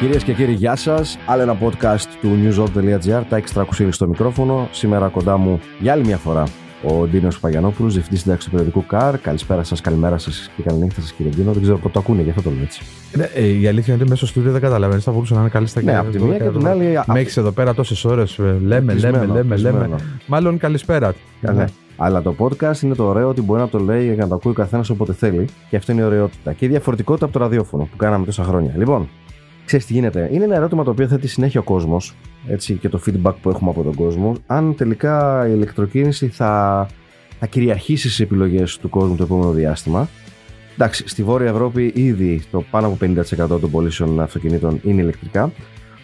Κυρίες και κύριοι, γεια σας. Άλλο ένα podcast του newsroad.gr, τα έξτρα κουσίλη στο μικρόφωνο. Σήμερα κοντά μου για άλλη μια φορά ο Ντίνος Παγιανόπουλος, διευθυντής συντάξη του περιοδικού ΚΑΡ. Καλησπέρα σας, καλημέρα σας και καλή νύχτα σας, κύριε Ντίνο. Δεν ξέρω πότε το ακούνε, γι' αυτό το λέω έτσι. Ναι, ε, η αλήθεια είναι ότι μέσα στο στούντιο δεν καταλαβαίνεις. Θα μπορούσε να είναι καλή στα Ναι, από τη μία και την άλλη. Με έχεις εδώ πέρα τόσες ώρες. Λέμε, λέμε, λέμε, λέμε. Μάλλον καλησπέρα. Ναι. Αλλά το podcast είναι το ωραίο ότι μπορεί να το λέει και να το ακούει ο καθένας όποτε θέλει. Και αυτό είναι η ωραιότητα. Και η διαφορετικότητα από το ραδιόφωνο που κάναμε τόσα χρόνια. Λοιπόν, ξέρεις τι γίνεται. Είναι ένα ερώτημα το οποίο θέτει συνέχεια ο κόσμος και το feedback που έχουμε από τον κόσμο. Αν τελικά η ηλεκτροκίνηση θα, θα κυριαρχήσει στις επιλογές του κόσμου το επόμενο διάστημα. Εντάξει, στη Βόρεια Ευρώπη ήδη το πάνω από 50% των πωλήσεων αυτοκινήτων είναι ηλεκτρικά.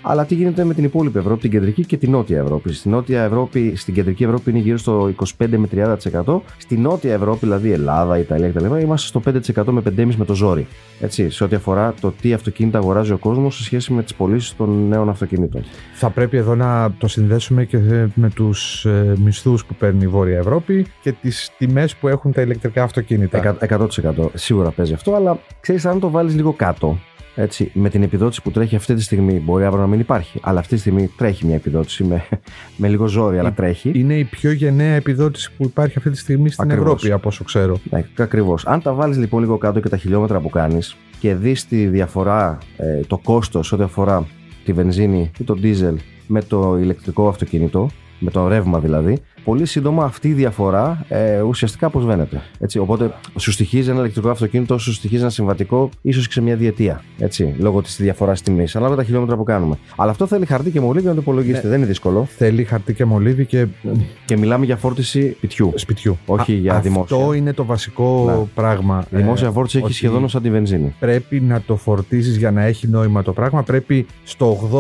Αλλά τι γίνεται με την υπόλοιπη Ευρώπη, την κεντρική και την νότια Ευρώπη. Στην νότια Ευρώπη, στην κεντρική Ευρώπη είναι γύρω στο 25 με 30%. Στη νότια Ευρώπη, δηλαδή Ελλάδα, Ιταλία κτλ., είμαστε στο 5% με 5,5% με το ζόρι. Έτσι, σε ό,τι αφορά το τι αυτοκίνητα αγοράζει ο κόσμος σε σχέση με τις πωλήσεις των νέων αυτοκινήτων. Θα πρέπει εδώ να το συνδέσουμε και με τους ε, μισθούς που παίρνει η Βόρεια Ευρώπη και τις τιμές που έχουν τα ηλεκτρικά αυτοκίνητα. 100%. Σίγουρα παίζει αυτό, αλλά ξέρεις, αν το βάλεις λίγο κάτω, έτσι, με την επιδότηση που τρέχει αυτή τη στιγμή, μπορεί αύριο να μην υπάρχει, αλλά αυτή τη στιγμή τρέχει μια επιδότηση με, με λίγο ζόρι, αλλά τρέχει. Είναι η πιο γενναία επιδότηση που υπάρχει αυτή τη στιγμή στην Ακριβώς. Ευρώπη, από όσο ξέρω. Ναι, ακριβώς. Αν τα βάλεις λοιπόν λίγο κάτω και τα χιλιόμετρα που κάνεις και δεις τη διαφορά, ε, το κόστος ό,τι αφορά τη βενζίνη ή το ντίζελ με το ηλεκτρικό αυτοκίνητο, με το ρεύμα δηλαδή, πολύ σύντομα αυτή η διαφορά ε, ουσιαστικά αποσβαίνεται. Έτσι, οπότε σου στοιχίζει ένα ηλεκτρικό αυτοκίνητο, σου στοιχίζει ένα συμβατικό, ίσως και σε μια διετία. Έτσι, λόγω της διαφοράς τιμής, ανάλογα τα χιλιόμετρα που κάνουμε. Αλλά αυτό θέλει χαρτί και μολύβι να το υπολογίσετε. Ναι. Δεν είναι δύσκολο. Θέλει χαρτί και μολύβι και. Και μιλάμε για φόρτιση σπιτιού. Σπιτιού. Όχι Α, για δημόσια. Αυτό είναι το βασικό ναι. πράγμα. Η δημόσια ε, φόρτιση έχει σχεδόν σαν τη βενζίνη. Πρέπει να το φορτίζεις για να έχει νόημα το πράγμα. Πρέπει στο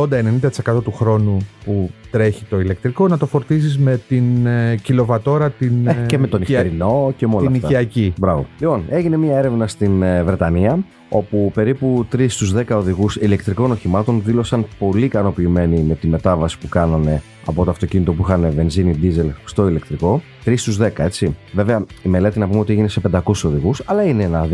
80-90% του χρόνου που τρέχει το ηλεκτρικό να το φορτίζεις με την ε, κιλοβατόρα την. Ε, και με τον νυχτερινό και με όλα την αυτά. οικιακή. Μπράβο. Λοιπόν, έγινε μια έρευνα στην ε, Βρετανία όπου περίπου 3 στους 10 οδηγούς ηλεκτρικών οχημάτων δήλωσαν πολύ ικανοποιημένοι με τη μετάβαση που κάνανε από το αυτοκίνητο που είχαν βενζίνη, δίζελ στο ηλεκτρικό. 3 στους 10, έτσι. Βέβαια, η μελέτη να πούμε ότι έγινε σε 500 οδηγούς, αλλά είναι ένα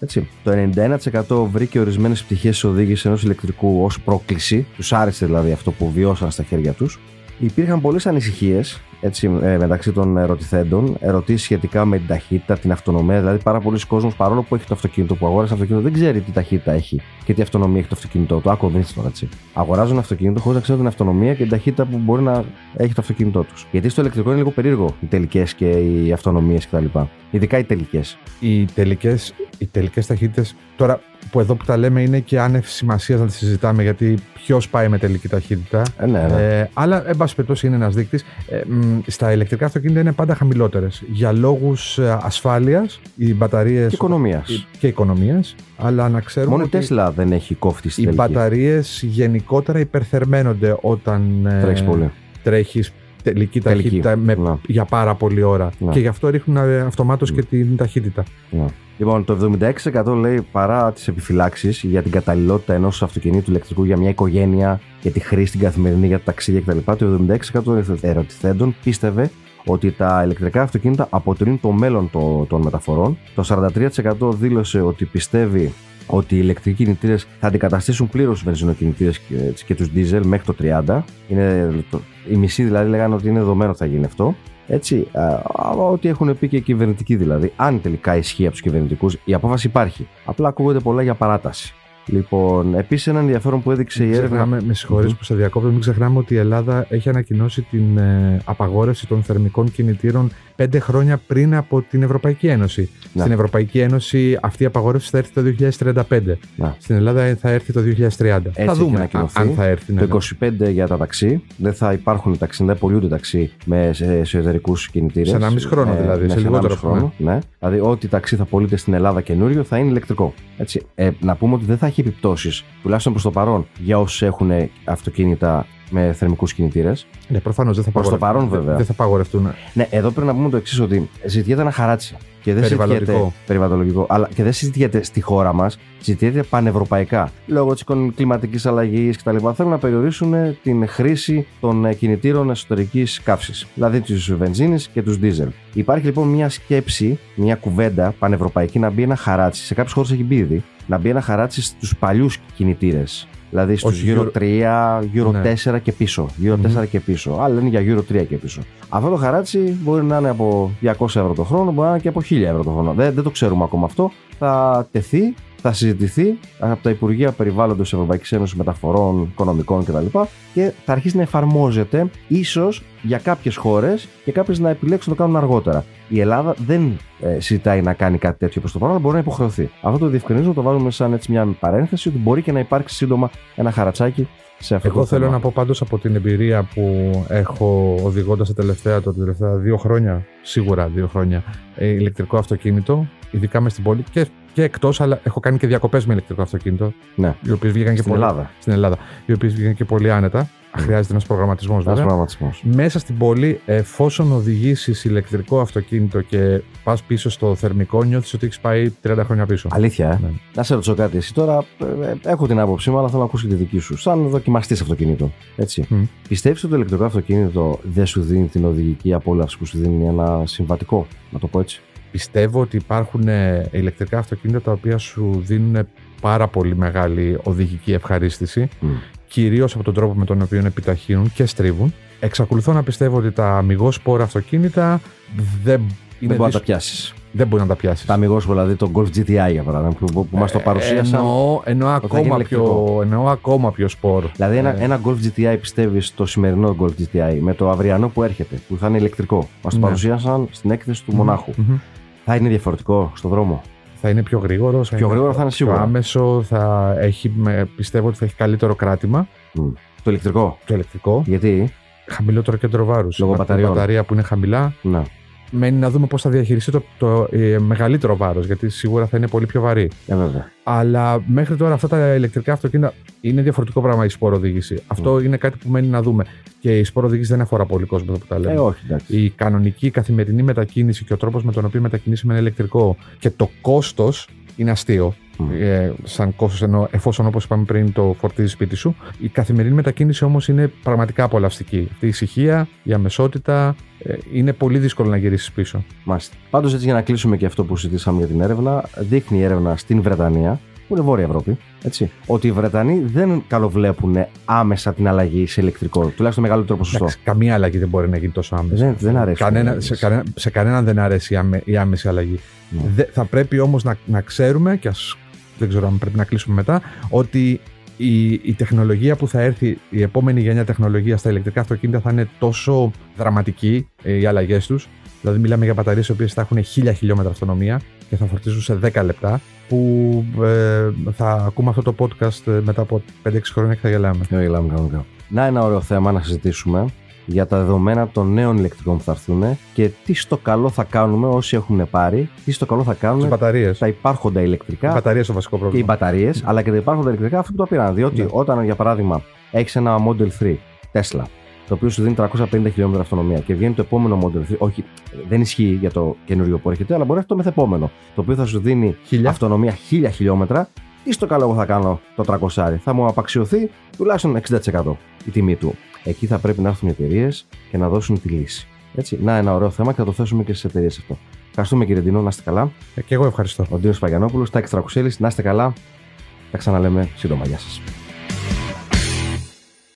Έτσι. Το 91% βρήκε ορισμένες πτυχές οδήγησης ενός ηλεκτρικού ως πρόκληση, τους άρεσε δηλαδή αυτό που βιώσαν στα χέρια τους. Υπήρχαν πολλές ανησυχίες έτσι, ε, μεταξύ των ερωτηθέντων, ερωτήσεις σχετικά με την ταχύτητα, την αυτονομία. Δηλαδή, πάρα πολλοί κόσμοι, παρόλο που έχει το αυτοκίνητο, που αγόρασε αυτοκίνητο, δεν ξέρει τι ταχύτητα έχει και τι αυτονομία έχει το αυτοκίνητό του. Άκου, τώρα έτσι. Αγοράζουν αυτοκίνητο χωρίς να ξέρουν την αυτονομία και την ταχύτητα που μπορεί να έχει το αυτοκίνητό τους. Γιατί στο ηλεκτρικό είναι λίγο περίεργο οι τελικές και οι αυτονομίες κτλ. Ειδικά οι τελικές. Οι τελικές οι τελικές ταχύτητες. Τώρα που εδώ που τα λέμε είναι και άνευ σημασίας να τη συζητάμε γιατί ποιος πάει με τελική ταχύτητα. Ε, ναι, ναι. Ε, αλλά, εν πάση περιπτώσει, είναι ένας δείκτης. Ε, στα ηλεκτρικά αυτοκίνητα είναι πάντα χαμηλότερες. Για λόγους ε, ασφάλειας, οι μπαταρίε. Και οικονομίας. Και οικονομίας. Αλλά να ξέρουμε. Μόνο η Τέσλα δεν έχει κόφτη στην Οι μπαταρίες γενικότερα υπερθερμαίνονται όταν. Ε, Τρέχεις πολύ. Τρέχεις τελική ταχύτητα με, ναι. για πάρα πολλή ώρα. Ναι. Και γι' αυτό ρίχνουν αυτομάτως και την ταχύτητα. Λοιπόν, το 76% λέει παρά τις επιφυλάξεις για την καταλληλότητα ενός αυτοκινήτου ηλεκτρικού για μια οικογένεια, για τη χρήση την καθημερινή, για τα ταξίδια κτλ. Το 76% των ερωτηθέντων πίστευε ότι τα ηλεκτρικά αυτοκίνητα αποτελούν το μέλλον των μεταφορών. Το 43% δήλωσε ότι πιστεύει ότι οι ηλεκτρικοί κινητήρες θα αντικαταστήσουν πλήρως τους βενζινοκινητήρες και, και τους δίζελ μέχρι το 30. Είναι, το, οι μισοί δηλαδή λέγανε ότι είναι δεδομένο ότι θα γίνει αυτό. Έτσι, ό,τι έχουν πει και οι κυβερνητικοί δηλαδή. Αν τελικά ισχύει από τους κυβερνητικούς, η απόφαση υπάρχει. Απλά ακούγονται πολλά για παράταση. Λοιπόν, επίσης ένα ενδιαφέρον που έδειξε η έρευνα. Με συγχωρείς που σε διακόπτω, μην ξεχνάμε ότι η Ελλάδα έχει ανακοινώσει την ε, απαγόρευση των θερμικών κινητήρων πέντε χρόνια πριν από την Ευρωπαϊκή Ένωση. Να. Στην Ευρωπαϊκή Ένωση αυτή η απαγόρευση θα έρθει το 2035. Να. Στην Ελλάδα θα έρθει το 2030. Έτσι θα δούμε αν θα έρθει. Ναι, το 25 ναι. για τα ταξί. Δεν θα υπάρχουν ταξί, δεν πολλούνται ταξί με εσωτερικούς κινητήρες. Σε ένα μισό χρόνο ε, δηλαδή, ναι, σε, σε λιγότερο χρόνο. Ναι. Δηλαδή, ό,τι ταξί θα πωλείται στην Ελλάδα καινούριο θα είναι ηλεκτρικό. Έτσι. Ε, να πούμε ότι δεν θα έχει επιπτώσεις, τουλάχιστον προς το παρόν, για όσους έχουν αυτοκίνητα με θερμικούς κινητήρες. Ναι, προφανώς δεν θα Προς το παρόν, βέβαια. Δεν θα παγορευτούν. Ναι, εδώ πρέπει να πούμε το εξής: Ότι ζητιέται ένα χαράτσι. Και δεν περιβαλλοντικό. περιβαλλοντικό. Αλλά και δεν συζητιέται στη χώρα μας, συζητιέται πανευρωπαϊκά. Λόγω της κλιματικής αλλαγής κτλ. Θέλουν να περιορίσουν την χρήση των κινητήρων εσωτερικής καύσης. Δηλαδή του βενζίνης και τους δίζελ. Υπάρχει λοιπόν μια σκέψη, μια κουβέντα πανευρωπαϊκή να μπει ένα χαράτσι. Σε κάποιες χώρες έχει μπει ήδη να μπει ένα χαράτσι στους παλιούς κινητήρες. Δηλαδή στους Όχι, Euro Euro- 3, Euro Ναι. 4 και πίσω. Euro 4 και πίσω. Άλλοι λένε για Euro 3 και πίσω. Αυτό το χαράτσι μπορεί να είναι από 200 ευρώ το χρόνο, μπορεί να είναι και από 1000 ευρώ το χρόνο. Δεν, δεν το ξέρουμε ακόμα αυτό. Θα τεθεί, θα συζητηθεί από τα Υπουργεία Περιβάλλοντος Ευρωπαϊκής Ένωσης Μεταφορών, Οικονομικών κτλ. Και θα αρχίσει να εφαρμόζεται ίσως για κάποιες χώρες και κάποιες να επιλέξουν να το κάνουν αργότερα. Η Ελλάδα δεν ε, συζητάει να κάνει κάτι τέτοιο προς το παρόν, αλλά μπορεί να υποχρεωθεί. Αυτό το διευκρινίζω, το βάζουμε σαν έτσι μια παρένθεση ότι μπορεί και να υπάρξει σύντομα ένα χαρατσάκι σε αυτό Εγώ το θέλω θέμα. να πω πάντως από την εμπειρία που έχω οδηγώντας τα τελευταία, τα τελευταία δύο χρόνια, σίγουρα δύο χρόνια, ε, ηλεκτρικό αυτοκίνητο, ειδικά μες στην πόλη και, και εκτός, αλλά έχω κάνει και διακοπές με ηλεκτρικό αυτοκίνητο. Ναι. Οι οποίες βγήκαν και Στην πολύ, Ελλάδα. στην Ελλάδα. Οι οποίες βγήκαν και πολύ άνετα. Χρειάζεται ένας προγραμματισμός Ένας βέβαια. προγραμματισμός. Μέσα στην πόλη, εφόσον οδηγήσει ηλεκτρικό αυτοκίνητο και πας πίσω στο θερμικό, νιώθεις ότι έχεις πάει 30 χρόνια πίσω. Αλήθεια, ε; Ναι. Να σε ρωτήσω κάτι. Εσύ τώρα ε, ε, έχω την άποψή μου, αλλά θέλω να ακούσω και τη δική σου. Σαν δοκιμαστής αυτοκινήτων. Έτσι. Μμ. Πιστεύεις ότι το ηλεκτρικό αυτοκίνητο δεν σου δίνει την οδηγική απόλαυση που σου δίνει ένα συμβατικό, να το πω έτσι; Πιστεύω ότι υπάρχουν ε, ηλεκτρικά αυτοκίνητα τα οποία σου δίνουν πάρα πολύ μεγάλη οδηγική ευχαρίστηση, Μμ. Κυρίως από τον τρόπο με τον οποίο επιταχύνουν και στρίβουν. Εξακολουθώ να πιστεύω ότι τα αμυγός σπόρα αυτοκίνητα δεν, είναι δεν μπορεί να τα δύσκολο- πιάσεις. δεν μπορεί να τα πιάσεις. Τα αμυγός σου, δηλαδή το Golf GTI για παράδειγμα, που, που, που μας το παρουσίασαν. Ε, Εννοώ, εννοώ, θα γίνει ακόμα ηλεκτρικό. πιο, εννοώ ακόμα πιο σπόρο. Δηλαδή, ένα, Ε, ένα Golf GTI πιστεύεις το σημερινό Golf GTI με το αυριανό που έρχεται, που θα είναι ηλεκτρικό. Μας το Ναι. παρουσίασαν στην έκθεση του Μονάχου. μμμ. Θα είναι διαφορετικό στον δρόμο; Θα είναι πιο γρήγορο. Πιο γρήγορο θα είναι σίγουρα. Πιο άμεσο, θα έχει, με- πιστεύω ότι θα έχει καλύτερο κράτημα Μμ. Το ηλεκτρικό. το ηλεκτρικό. Γιατί, Χαμηλότερο κέντρο βάρους. Λόγω μπαταριών. μπαταρία που είναι χαμηλά. να, Μένει να δούμε πώς θα διαχειριστεί το, το ε, μεγαλύτερο βάρος, γιατί σίγουρα θα είναι πολύ πιο βαρύ. ε, βέβαια. Αλλά μέχρι τώρα αυτά τα ηλεκτρικά αυτοκίνητα είναι διαφορετικό πράγμα η σπόρο οδήγηση. Αυτό είναι κάτι που μένει να δούμε. Και η σπόρο οδήγηση δεν αφορά πολύ κόσμο που τα λέμε. Ε, όχι, εντάξει. η κανονική καθημερινή μετακίνηση και ο τρόπος με τον οποίο μετακινήσει με ένα ηλεκτρικό και το κόστος είναι αστείο. Μμ. Ε, σαν κόστος ενώ εφόσον όπως είπαμε πριν το φορτίζει σπίτι σου. Η καθημερινή μετακίνηση όμως είναι πραγματικά απολαυστική. Αυτή η ησυχία, η αμεσότητα ε, είναι πολύ δύσκολο να γυρίσεις πίσω. Μάλιστα. Πάντως, έτσι για να κλείσουμε και αυτό που συζητήσαμε για την έρευνα, δείχνει η έρευνα στην Βρετανία, που είναι Βόρεια Ευρώπη, έτσι, ότι οι Βρετανοί δεν καλοβλέπουν άμεσα την αλλαγή σε ηλεκτρικό, τουλάχιστον μεγαλύτερο ποσοστό. Εντάξει, καμία αλλαγή δεν μπορεί να γίνει τόσο άμεσα. Δεν, δεν αρέσει. Κανένα, σε, κανένα, σε κανέναν δεν αρέσει η, άμε- η άμεση αλλαγή. Ναι. Δε- θα πρέπει όμως να, να ξέρουμε, και ας, δεν ξέρω αν πρέπει να κλείσουμε μετά, ότι η, η τεχνολογία που θα έρθει, η επόμενη γενιά τεχνολογίας στα ηλεκτρικά αυτοκίνητα θα είναι τόσο δραματική ε, οι αλλαγές τους. Δηλαδή, μιλάμε για μπαταρίες οι οποίες θα έχουν 1000 χιλιόμετρα αυτονομία και θα φορτίζουν σε 10 λεπτά. Που ε, θα ακούμε αυτό το podcast ε, μετά από 5-6 χρόνια και θα γελάμε. Δεν γελάμε κανονικά. Να ένα ωραίο θέμα να συζητήσουμε για τα δεδομένα των νέων ηλεκτρικών που θα έρθουν και τι στο καλό θα κάνουμε όσοι έχουν πάρει, τι στο καλό θα Τι κάνουν μπαταρίες. τα υπάρχοντα Οι ηλεκτρικά μπαταρίες είναι το βασικό και οι πρόβλημα. μπαταρίες, αλλά και τα υπάρχοντα ηλεκτρικά αυτοί που το πήραν. Διότι Ναι. όταν, για παράδειγμα, έχεις ένα Model 3 Tesla, το οποίο σου δίνει 350 χιλιόμετρα αυτονομία και βγαίνει το επόμενο Model 3, όχι, δεν ισχύει για το καινούριο που έρχεται, αλλά μπορεί να έχει το μεθεπόμενο, το οποίο θα σου δίνει Χίλια. αυτονομία 1000 χιλιόμετρα. Τι στο καλό εγώ θα κάνω το 300, θα μου απαξιωθεί τουλάχιστον 60% η τιμή του. Εκεί θα πρέπει να έρθουν οι εταιρείες και να δώσουν τη λύση. Έτσι, να ένα ωραίο θέμα και θα το θέσουμε και στις εταιρείες αυτό. Ευχαριστούμε κύριε Ντίνο, να είστε καλά. Ε, και εγώ ευχαριστώ. Ο Ντίνο Παγιανόπουλος, Τάκη Τρακουσέλη, να είστε καλά. Τα ξαναλέμε σύντομα. Γεια σας.